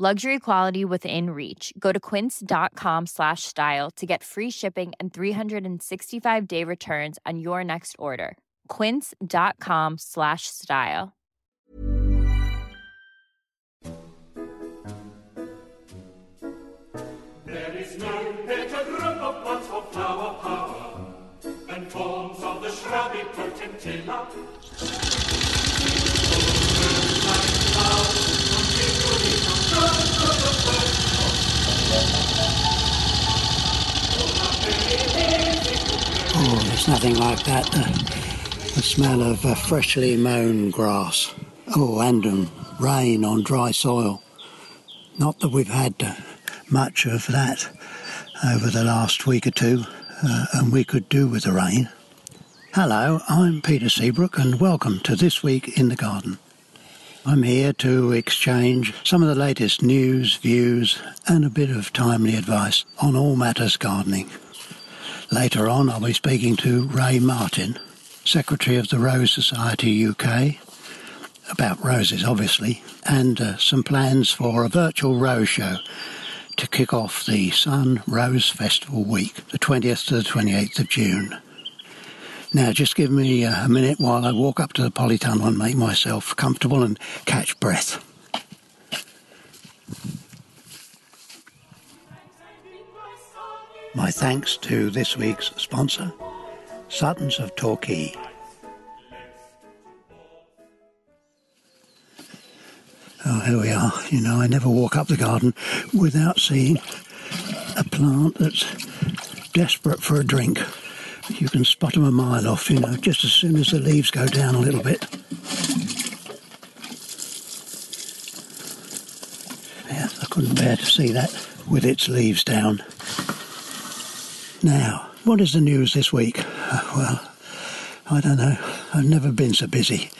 Luxury quality within reach. Go to quince.com slash style to get free shipping and 365 day returns on your next order. Quince.com slash style. There is no better group of for flower power than forms of the shrubby potentilla. Nothing like that. The, the smell of uh, freshly mown grass. Oh, and um, rain on dry soil. Not that we've had uh, much of that over the last week or two, uh, and we could do with the rain. Hello, I'm Peter Seabrook, and welcome to This Week in the Garden. I'm here to exchange some of the latest news, views, and a bit of timely advice on all matters gardening. Later on, I'll be speaking to Ray Martin, Secretary of the Rose Society UK, about roses, obviously, and uh, some plans for a virtual rose show to kick off the Sun Rose Festival week, the 20th to the 28th of June. Now, just give me uh, a minute while I walk up to the polytunnel and make myself comfortable and catch breath. My thanks to this week's sponsor, Suttons of Torquay. Oh, here we are. You know, I never walk up the garden without seeing a plant that's desperate for a drink. You can spot them a mile off, you know, just as soon as the leaves go down a little bit. Yeah, I couldn't bear to see that with its leaves down. Now, what is the news this week? Well, I don't know. I've never been so busy.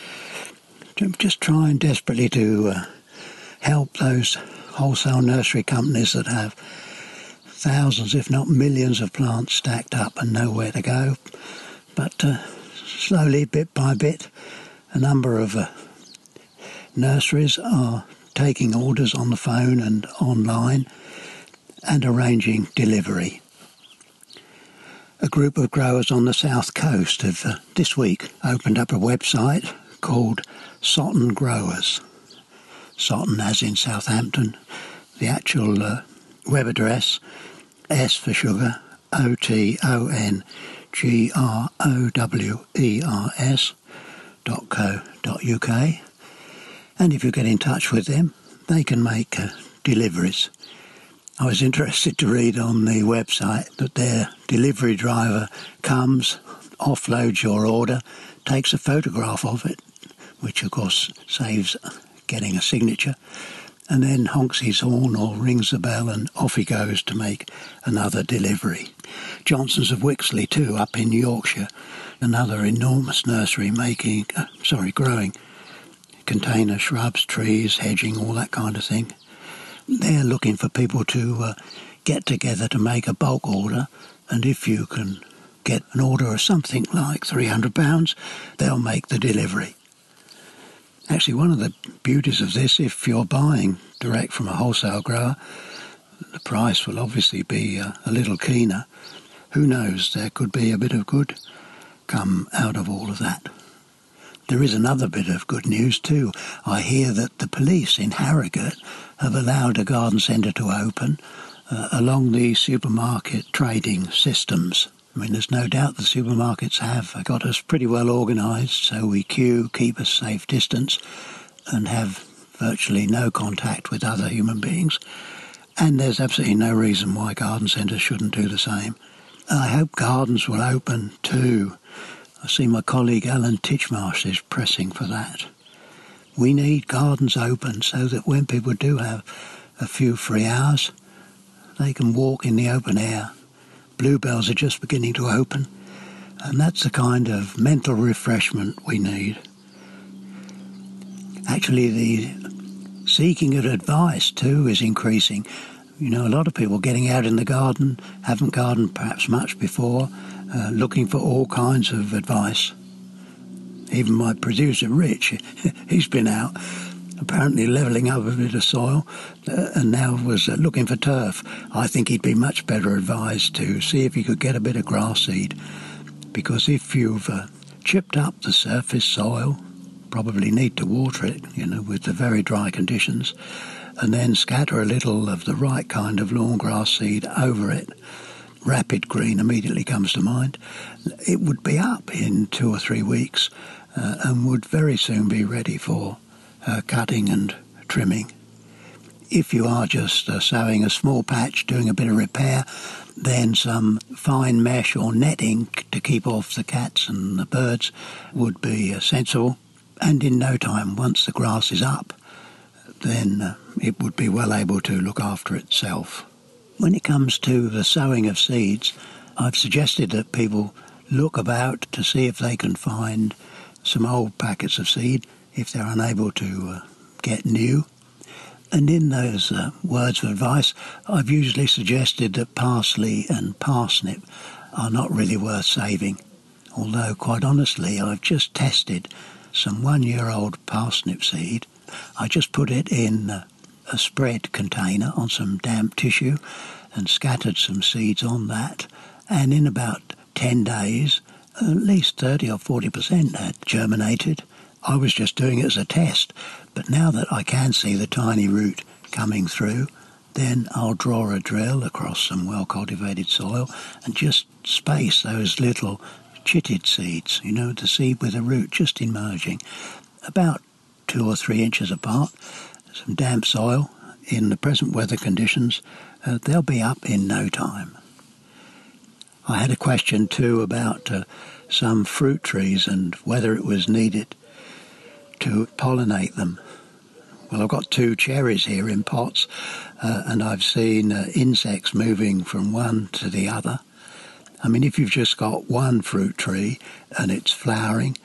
Just trying desperately to uh, help those wholesale nursery companies that have thousands, if not millions, of plants stacked up and nowhere to go. But uh, slowly, bit by bit, a number of uh, nurseries are taking orders on the phone and online and arranging delivery. A group of growers on the south coast have uh, this week opened up a website called Soton Growers. Soton, as in Southampton. The actual uh, web address S for sugar, O T O N G R O W E R S dot co dot uk. And if you get in touch with them, they can make uh, deliveries. I was interested to read on the website that their delivery driver comes, offloads your order, takes a photograph of it, which of course saves getting a signature, and then honks his horn or rings the bell and off he goes to make another delivery. Johnson's of Whixley too, up in Yorkshire, another enormous nursery making, uh, sorry, growing container shrubs, trees, hedging, all that kind of thing. They're looking for people to uh, get together to make a bulk order, and if you can get an order of something like £300, they'll make the delivery. Actually, one of the beauties of this, if you're buying direct from a wholesale grower, the price will obviously be uh, a little keener. Who knows, there could be a bit of good come out of all of that. There is another bit of good news too. I hear that the police in Harrogate have allowed a garden centre to open uh, along the supermarket trading systems. I mean, there's no doubt the supermarkets have got us pretty well organised, so we queue, keep a safe distance, and have virtually no contact with other human beings. And there's absolutely no reason why garden centres shouldn't do the same. I hope gardens will open too I see my colleague Alan Titchmarsh is pressing for that. We need gardens open so that when people do have a few free hours, they can walk in the open air, bluebells are just beginning to open. And that's the kind of mental refreshment we need. Actually, the seeking of advice too is increasing. You know, a lot of people getting out in the garden, haven't gardened perhaps much before, uh, looking for all kinds of advice. Even my producer, Rich, he's been out apparently levelling up a bit of soil uh, and now was uh, looking for turf. I think he'd be much better advised to see if he could get a bit of grass seed because if you've uh, chipped up the surface soil, probably need to water it, you know, with the very dry conditions, and then scatter a little of the right kind of lawn grass seed over it. Rapid green immediately comes to mind. It would be up in two or three weeks uh, and would very soon be ready for uh, cutting and trimming. If you are just uh, sowing a small patch, doing a bit of repair, then some fine mesh or netting to keep off the cats and the birds would be uh, sensible. And in no time, once the grass is up, then uh, it would be well able to look after itself. When it comes to the sowing of seeds, I've suggested that people look about to see if they can find some old packets of seed if they're unable to uh, get new. And in those uh, words of advice, I've usually suggested that parsley and parsnip are not really worth saving. Although, quite honestly, I've just tested some one year old parsnip seed. I just put it in uh, a spread container on some damp tissue and scattered some seeds on that. And in about 10 days, at least 30 or 40% had germinated. I was just doing it as a test, but now that I can see the tiny root coming through, then I'll draw a drill across some well cultivated soil and just space those little chitted seeds, you know, the seed with a root just emerging, about two or three inches apart, some damp soil. In the present weather conditions, uh, they'll be up in no time. I had a question too about uh, some fruit trees and whether it was needed to pollinate them. Well, I've got two cherries here in pots, uh, and I've seen uh, insects moving from one to the other. I mean, if you've just got one fruit tree and it's flowering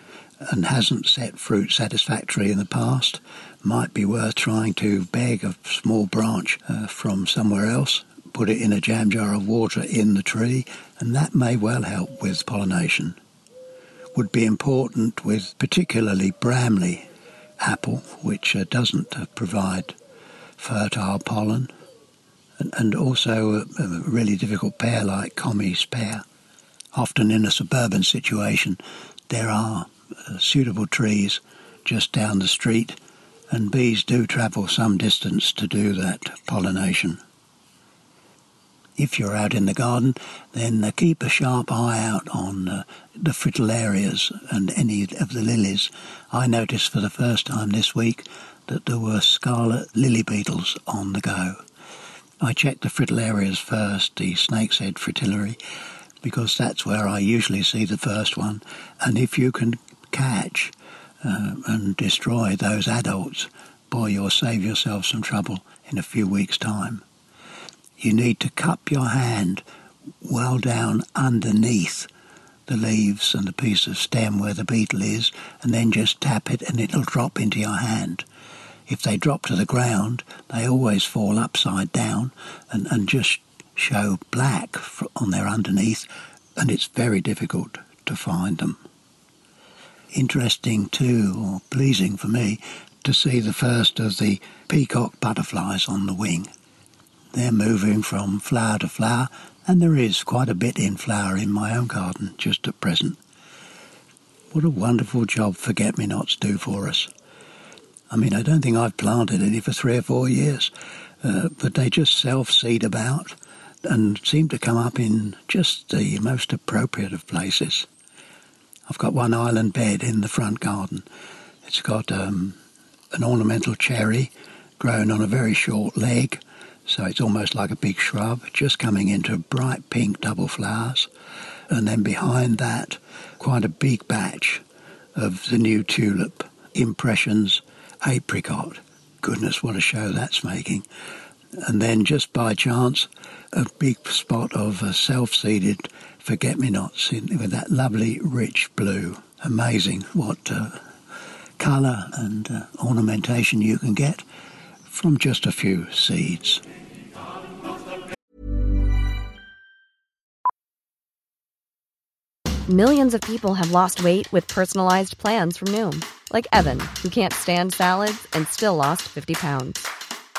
and hasn't set fruit satisfactorily in the past, might be worth trying to beg a small branch uh, from somewhere else, put it in a jam jar of water in the tree, and that may well help with pollination would be important with particularly Bramley apple, which uh, doesn't uh, provide fertile pollen, and, and also a, a, really difficult pear like Comice pear. Often in a suburban situation, there are suitable trees just down the street, and bees do travel some distance to do that pollination if you're out in the garden, then uh, keep a sharp eye out on uh, the fritillarias and any of the lilies. I noticed for the first time this week that there were scarlet lily beetles on the go. I checked the fritillarias first, the snake's head fritillary, because that's where I usually see the first one. And if you can catch uh, and destroy those adults, boy, you'll save yourself some trouble in a few weeks' time you need to cup your hand well down underneath the leaves and the piece of stem where the beetle is, and then just tap it and it'll drop into your hand. If they drop to the ground, they always fall upside down and, and just show black on their underneath, and it's very difficult to find them. Interesting too, or pleasing for me, to see the first of the peacock butterflies on the wing. They're moving from flower to flower, and there is quite a bit in flower in my own garden just at present. What a wonderful job forget-me-nots do for us. I mean, I don't think I've planted any for three or four years, uh, but they just self-seed about and seem to come up in just the most appropriate of places. I've got one island bed in the front garden. It's got um, an ornamental cherry grown on a very short leg, so it's almost like a big shrub, just coming into bright pink double flowers. And then behind that, quite a big batch of the new tulip, Impressions Apricot. Goodness, what a show that's making. And then just by chance, a big spot of uh, self-seeded forget-me-nots with that lovely rich blue. Amazing what uh, colour and uh, ornamentation you can get from just a few seeds. Millions of people have lost weight with personalized plans from Noom, like Evan, who can't stand salads and still lost 50 pounds.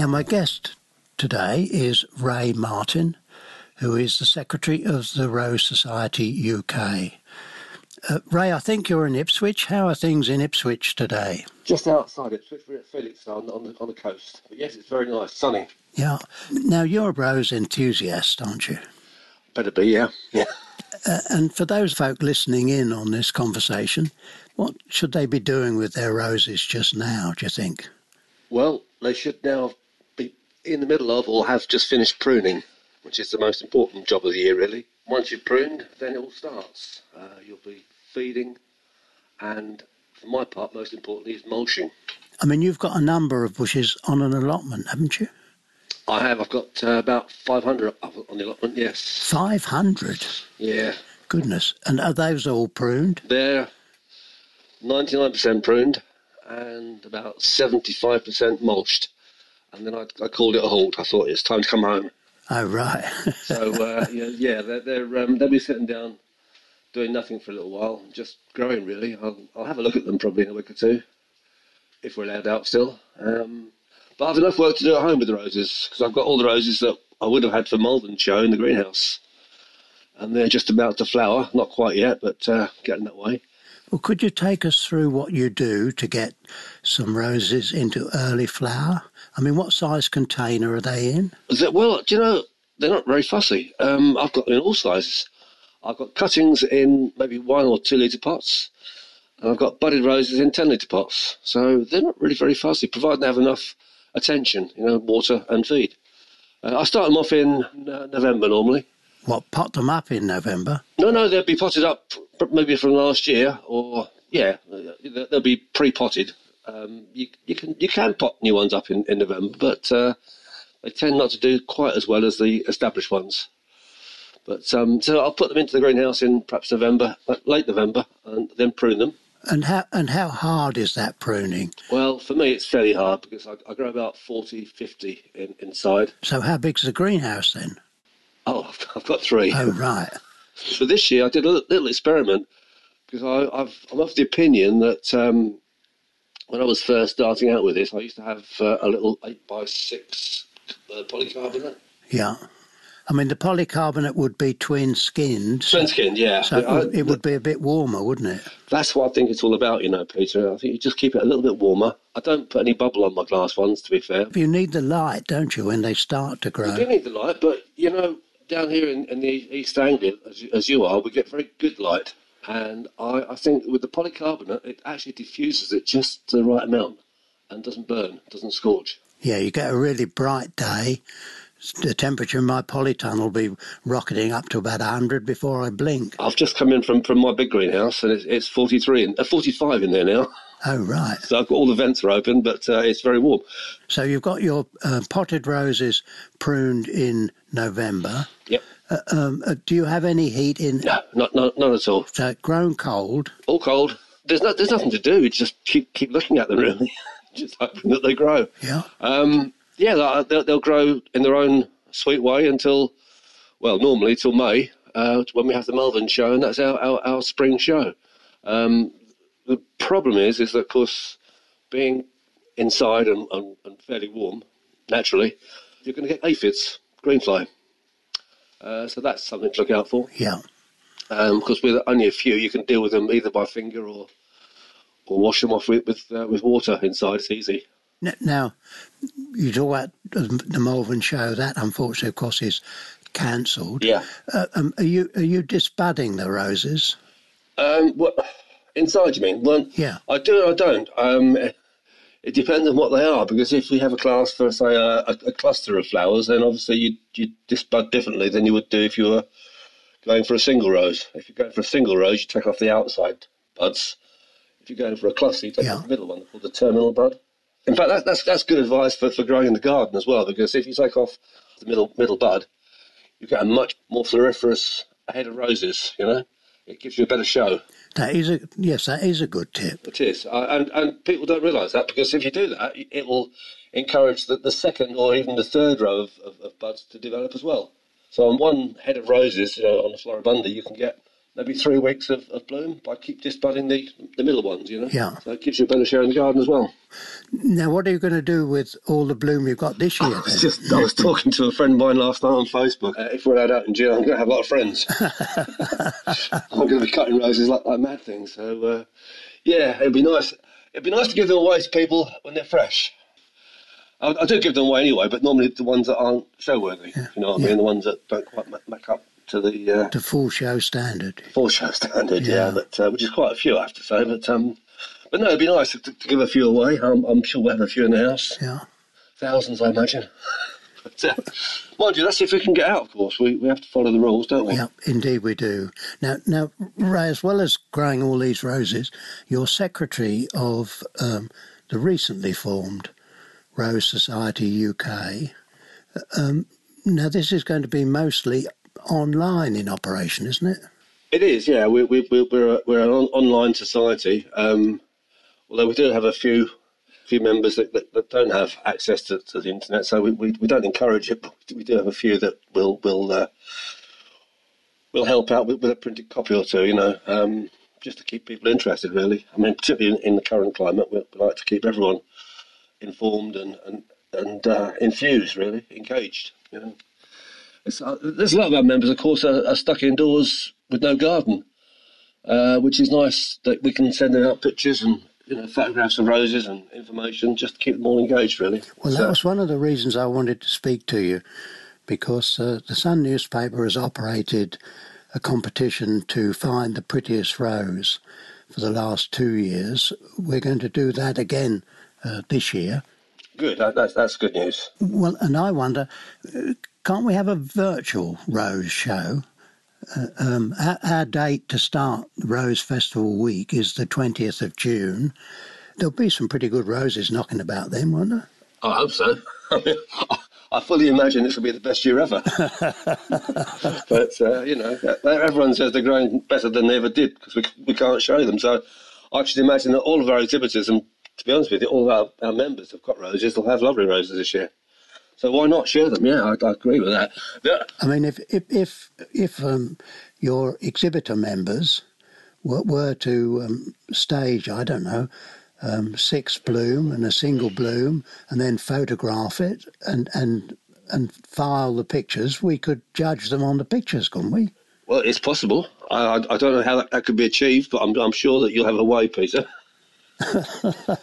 Now, my guest today is Ray Martin, who is the Secretary of the Rose Society UK. Uh, Ray, I think you're in Ipswich. How are things in Ipswich today? Just outside Ipswich, we're at Felixstowe on the, on the coast. But yes, it's very nice, sunny. Yeah. Now, you're a rose enthusiast, aren't you? Better be, yeah. Yeah. Uh, and for those folk listening in on this conversation, what should they be doing with their roses just now, do you think? Well, they should now in the middle of or have just finished pruning, which is the most important job of the year, really. Once you've pruned, then it all starts. Uh, you'll be feeding, and for my part, most importantly, is mulching. I mean, you've got a number of bushes on an allotment, haven't you? I have. I've got uh, about 500 on the allotment, yes. 500. Yeah. Goodness. And are those all pruned? They're 99% pruned and about 75% mulched. And then I, I called it a halt. I thought it's time to come home. Oh, right. So uh, yeah, yeah, they're, they're um, they'll be sitting down, doing nothing for a little while, just growing really. I'll I'll have a look at them probably in a week or two, if we're allowed out still. Um, but I've enough work to do at home with the roses because I've got all the roses that I would have had for Malvern show in the greenhouse, and they're just about to flower. Not quite yet, but uh, getting that way. Well, could you take us through what you do to get some roses into early flower? I mean, what size container are they in? Well, do you know they're not very fussy. Um, I've got them in all sizes. I've got cuttings in maybe one or two litre pots, and I've got budded roses in ten litre pots. So they're not really very fussy, provided they have enough attention, you know, water and feed. Uh, I start them off in uh, November normally. What, pot them up in November? No, no, they'll be potted up maybe from last year, or yeah, they'll be pre-potted. Um, you, you can you can pot new ones up in, in November, but uh, they tend not to do quite as well as the established ones. But um, so I'll put them into the greenhouse in perhaps November, uh, late November, and then prune them. And how and how hard is that pruning? Well, for me, it's fairly hard because I, I grow about 40, 50 in, inside. So how big's the greenhouse then? Oh, I've got three. Oh, right. So this year I did a little, experiment because I, I've, I'm of the opinion that um, when I was first starting out with this, I used to have uh, a little eight by six uh, polycarbonate. Yeah. I mean, the polycarbonate would be twin skinned. Twin skinned, yeah. So it I- would, it would be a bit warmer, wouldn't it? That's what I think it's all about, you know, Peter. I think you just keep it a little bit warmer. I don't put any bubble on my glass ones, to be fair. You need the light, don't you, when they start to grow? do need the light, but you know, down here in, in the East Anglia, as, you- as you are, we get very good light. And I, I think with the polycarbonate, it actually diffuses it just the right amount and doesn't burn, doesn't scorch. Yeah, you get a really bright day. The temperature in my polytunnel will be rocketing up to about 100 before I blink. I've just come in from, from my big greenhouse and it's, it's 43 and uh, 45 in there now. Oh, right. So I've got all the vents are open, but uh, it's very warm. So you've got your uh, potted roses pruned in November. Yep. Uh, um, uh, do you have any heat in? No, not, not, not at all. So grown cold. All cold. there's there's nothing to do. Just keep keep looking at them really, just hoping that they grow. Yeah. Um, yeah, they'll, they'll, grow in their own sweet way until, well, normally till May uh, when we have the Malvern show, and that's our our, our spring show. Um, the problem is, is that of course, being inside and, and, and fairly warm, naturally, you're going to get aphids, greenfly. Uh, so that's something to look out for. Yeah. Because with only a few, you can deal with them either by finger or or wash them off with with, uh, with water inside. It's easy. Now, you talk about the Malvern show. That, unfortunately, of course, is cancelled. Yeah. Uh, um, are you are you disbudding the roses? Um, what inside you mean? Well, Yeah. I do. I don't. Um, it depends on what they are because if we have a class for say a, a, a cluster of flowers, then obviously you you disbud differently than you would do if you were going for a single rose. If you're going for a single rose, you take off the outside buds. If you're going for a cluster, you take Yeah. off the middle one called the terminal bud. In fact, that, that's that's good advice for, for growing in the garden as well because if you take off the middle middle bud, you get a much more floriferous head of roses. You know, it gives you a better show. That is a yes. That is a good tip. It is, and and people don't realise that because if you do that, it will encourage the, the second or even the third row of, of, of buds to develop as well. So on one head of roses, you know, on the floribunda, you can get maybe three weeks of, of bloom by keep disbudding the the middle ones. You know, Yeah. So it gives you a better share in the garden as well. Now, what are you going to do with all the bloom you've got this year? I was just I was talking to a friend of mine last night on Facebook. Uh, if we're allowed out in June, I'm going to have a lot of friends. I'm going to be cutting roses like, like mad things. So uh, yeah, it'd be nice. It'd be nice to give them away to people when they're fresh. I, I do give them away anyway, but normally the ones that aren't show worthy. You know what I mean? The ones that don't quite make up to the uh, The full show standard. full show standard. Yeah, Yeah. but, uh, which is quite a few, I have to say. But um, but no, it'd be nice to, to give a few away. I'm, I'm sure we'll have a few in the house. Yeah. Thousands, I imagine. but, uh, mind you, that's if we can get out, of course. We, we have to follow the rules, don't we? Yeah, indeed we do. Now, now, Ray, as well as growing all these roses, you're secretary of um, the recently formed Rose Society UK. Um, now, this is going to be mostly online in operation, isn't it? It is, yeah. We, we, we, we're, a, we're an on, online society, um, although we do have a few few members that, that, that don't have access to, to the internet, so we, we, we don't encourage it, but we do have a few that will will uh, will help out with, with a printed copy or two, you know, um, just to keep people interested, really. I mean, particularly in, in the current climate, we, we like to keep everyone informed and and, and uh, infused, really, engaged, you know. Uh, there's a lot of our members, of course, are, are stuck indoors with no garden, uh, which is nice that we can send them out pictures and you know photographs of roses and information just to keep them all engaged, really. Well, So- that was one of the reasons I wanted to speak to you, because uh, the Sun newspaper has operated a competition to find the prettiest rose for the last two years. We're going to do that again uh, this year. good. That, that's that's good news. Well, and I wonder, uh, can't we have a virtual rose show? Uh, um, our, our date to start Rose Festival week is the 20th of June. There'll be some pretty good roses knocking about then, won't there? I hope so. I, fully imagine this will be the best year ever. but uh, you know, everyone says they're growing better than they ever did because we we can't show them. So I should imagine that all of our exhibitors and to be honest with you, all of our, our members have got roses. They'll have lovely roses this year. So why not share them? Yeah, I, I agree with that. Yeah. I mean, if if if, if um, your exhibitor members were, were to um, stage, I don't know, um, six bloom and a single bloom, and then photograph it and and and file the pictures, we could judge them on the pictures, couldn't we? Well, it's possible. I, I, I don't know how that, that could be achieved, but I'm, I'm sure that you'll have a way, Peter.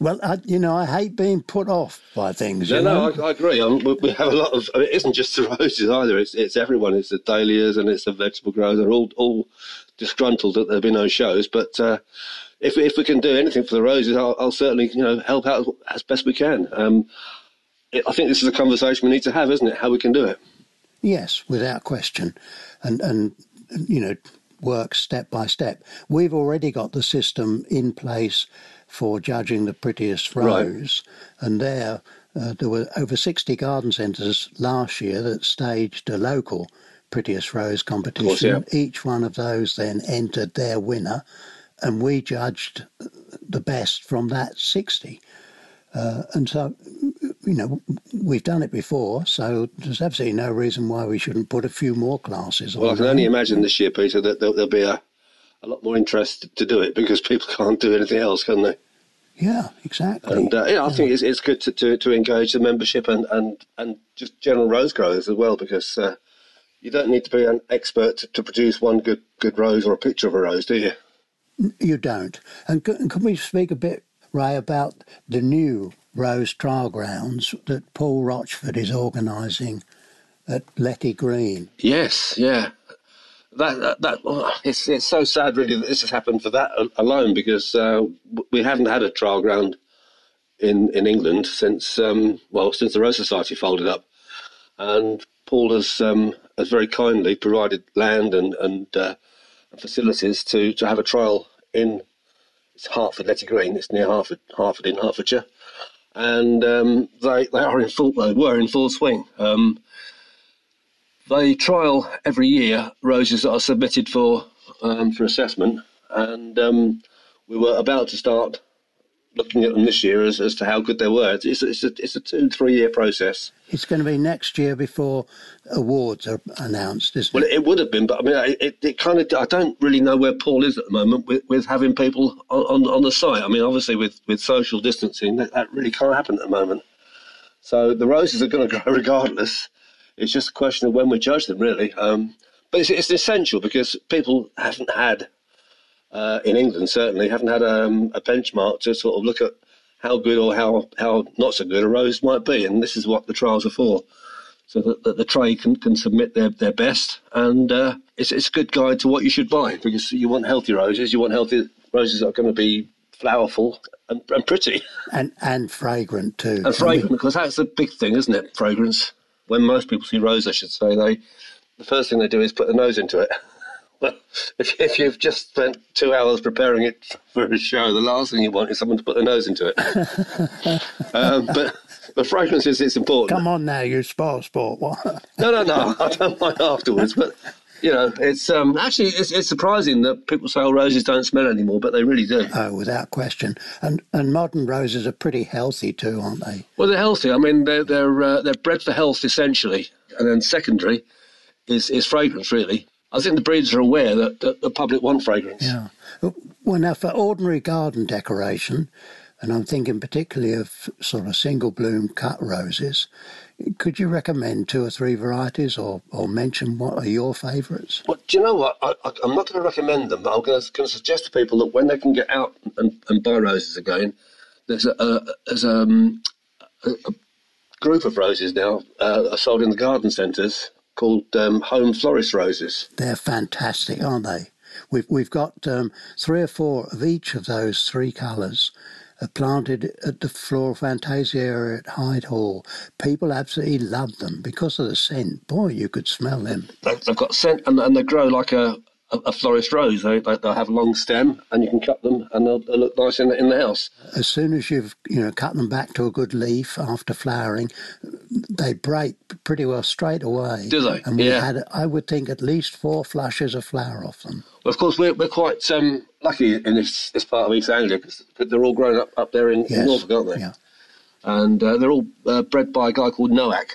Well, I, you know, I hate being put off by things. No, no. I, I agree. Um, we, we have a lot of. I mean, it isn't just the roses either. It's it's everyone. It's the dahlias and it's the vegetable growers. They're all all disgruntled that there'll be no shows. But uh, if if we can do anything for the roses, I'll, I'll certainly you know help out as best we can. Um, it, I think this is a conversation we need to have, isn't it? How we can do it. Yes, without question, and and you know, work step by step. We've already got the system in place for judging the prettiest Right. rose, and there uh, there were over sixty garden centres last year that staged a local prettiest rose competition. yeah. Each one of those then entered their winner. and we judged the best from that 60. Uh, and so, you know, we've done it before, so there's absolutely no reason why we shouldn't put a few more classes on. Well, I can only imagine this year, Peter, that there'll, there'll be a, a lot more interest to do it because people can't do anything else, can they? Yeah, exactly. And uh, yeah, I think it's, it's good to, to, to engage the membership and, and, and just general rose growers as well because uh, you don't need to be an expert to, to produce one good good rose or a picture of a rose, do you? You don't. And can, can we speak a bit, Ray, about the new Rose Trial Grounds that Paul Rochford is organising at Letty Green? Yes, yeah. That that, that oh, it's it's so sad, really, that this has happened for that alone because uh, we haven't had a trial ground in in England since um, well since the Rose Society folded up, and Paul has um, has very kindly provided land and and uh, facilities to to have a trial in it's Hertford, Letty Green. It's near Hertford, Hertford in Hertfordshire, and um, they they are in full they were in full swing. Um, they trial every year roses that are submitted for um, for assessment, and um, we were about to start looking at them this year as, as to how good they were. It's, it's, a it's a two three year process. It's going to be next year before awards are announced, isn't it? Well, it? it would have been, but I mean, it, it kind of I don't really know where Paul is at the moment with, with having people on, on on the site. I mean, obviously with with social distancing, that, that really can't happen at the moment. So the roses are going to grow regardless. It's just a question of when we judge them, really. Um, but it's, it's essential because people haven't had, uh, in England certainly, haven't had um, a benchmark to sort of look at how good or how, how not so good a rose might be. And this is what the trials are for. So that, that the trade can, can submit their, their best. And uh, it's, it's a good guide to what you should buy because you want healthy roses. You want healthy roses that are going to be flowerful and, and pretty. And and fragrant too. And fragrant, because that's the big thing, isn't it? Fragrance. When most people see rose, I should say, they the first thing they do is put the nose into it. Well, if, if you've just spent two hours preparing it for a show, the last thing you want is someone to put their nose into it. um, but the fragrance is it's important. Come on now, you spoil sport. What? No, no, no. I don't mind afterwards, but you know, it's um, actually it's, it's surprising that people say oh, roses don't smell anymore, but they really do. Oh, without question. And and modern roses are pretty healthy too, aren't they? Well, they're healthy. I mean, they're they're uh, they're bred for health essentially, and then secondary is is fragrance really. I think the breeders are aware that, that the public want fragrance. Yeah. Well, now for ordinary garden decoration, and I'm thinking particularly of sort of single bloom cut roses, could you recommend two or three varieties or, or mention what are your favourites? Well, do you know what? I, I, I'm not going to recommend them, but I'm going to, suggest to people that when they can get out and, and buy roses again, there's a, a there's um, a, a group of roses now uh, are sold in the garden centres called um, home florist roses. They're fantastic, aren't they? We've, we've got um, three or four of each of those three colours uh, planted at the Floral Fantasia area at Hyde Hall. People absolutely love them because of the scent. Boy, you could smell them. They- They've got scent and, and they grow like a, a, a florist rose. They, they, they'll have a long stem and you can cut them and they'll, they'll look nice in the, in the house. As soon as you've you know cut them back to a good leaf after flowering, they break pretty well straight away. Do they? And we Yeah. had, I would think, at least four flushes of flower off them. Well, of course, we're, we're quite um, lucky in this, this part of East Anglia because they're all grown up up there in, in Norfolk, aren't they? Yeah. And uh, they're all uh, bred by a guy called Noack,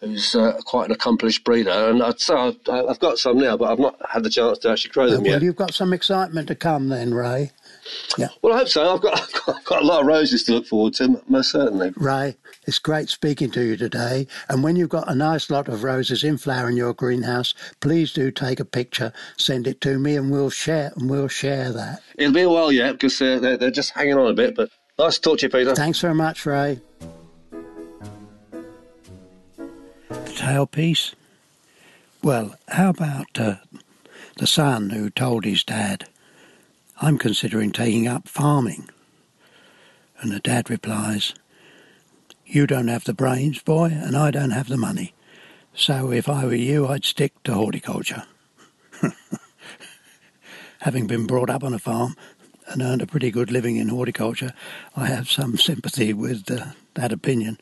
who's uh, quite an accomplished breeder. And I'd say I've, I've got some now, but I've not had the chance to actually grow them yet. well, yet. you've got some excitement to come then, Ray. Yeah. Well, I hope so. I've got, I've got I've got a lot of roses to look forward to, most certainly. Ray, it's great speaking to you today. And when you've got a nice lot of roses in flower in your greenhouse, please do take a picture, send it to me, and we'll share and we'll share that. It'll be a while yet because uh, they're, they're just hanging on a bit. But nice to talk to you, Peter. Thanks very much, Ray. Tailpiece? Well, how about uh, the son who told his dad, I'm considering taking up farming? And the dad replies, You don't have the brains, boy, and I don't have the money. So if I were you, I'd stick to horticulture. Having been brought up on a farm and earned a pretty good living in horticulture, I have some sympathy with uh, that opinion.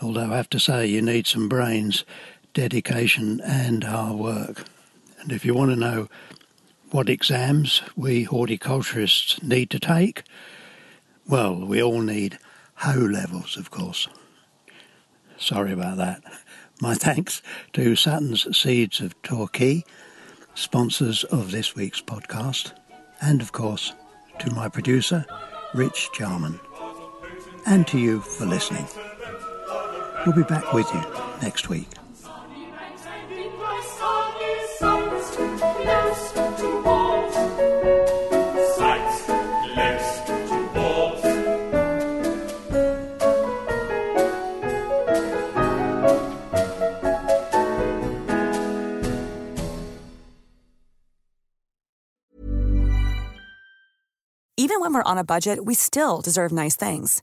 Although I have to say, you need some brains, dedication, and hard work. And if you want to know what exams we horticulturists need to take? Well, we all need HO levels, of course. Sorry about that. My thanks to Sutton's Seeds of Torquay, sponsors of this week's podcast, and of course to my producer, Rich Jarman, and to you for listening. We'll be back with you next week. Even when we're on a budget, we still deserve nice things.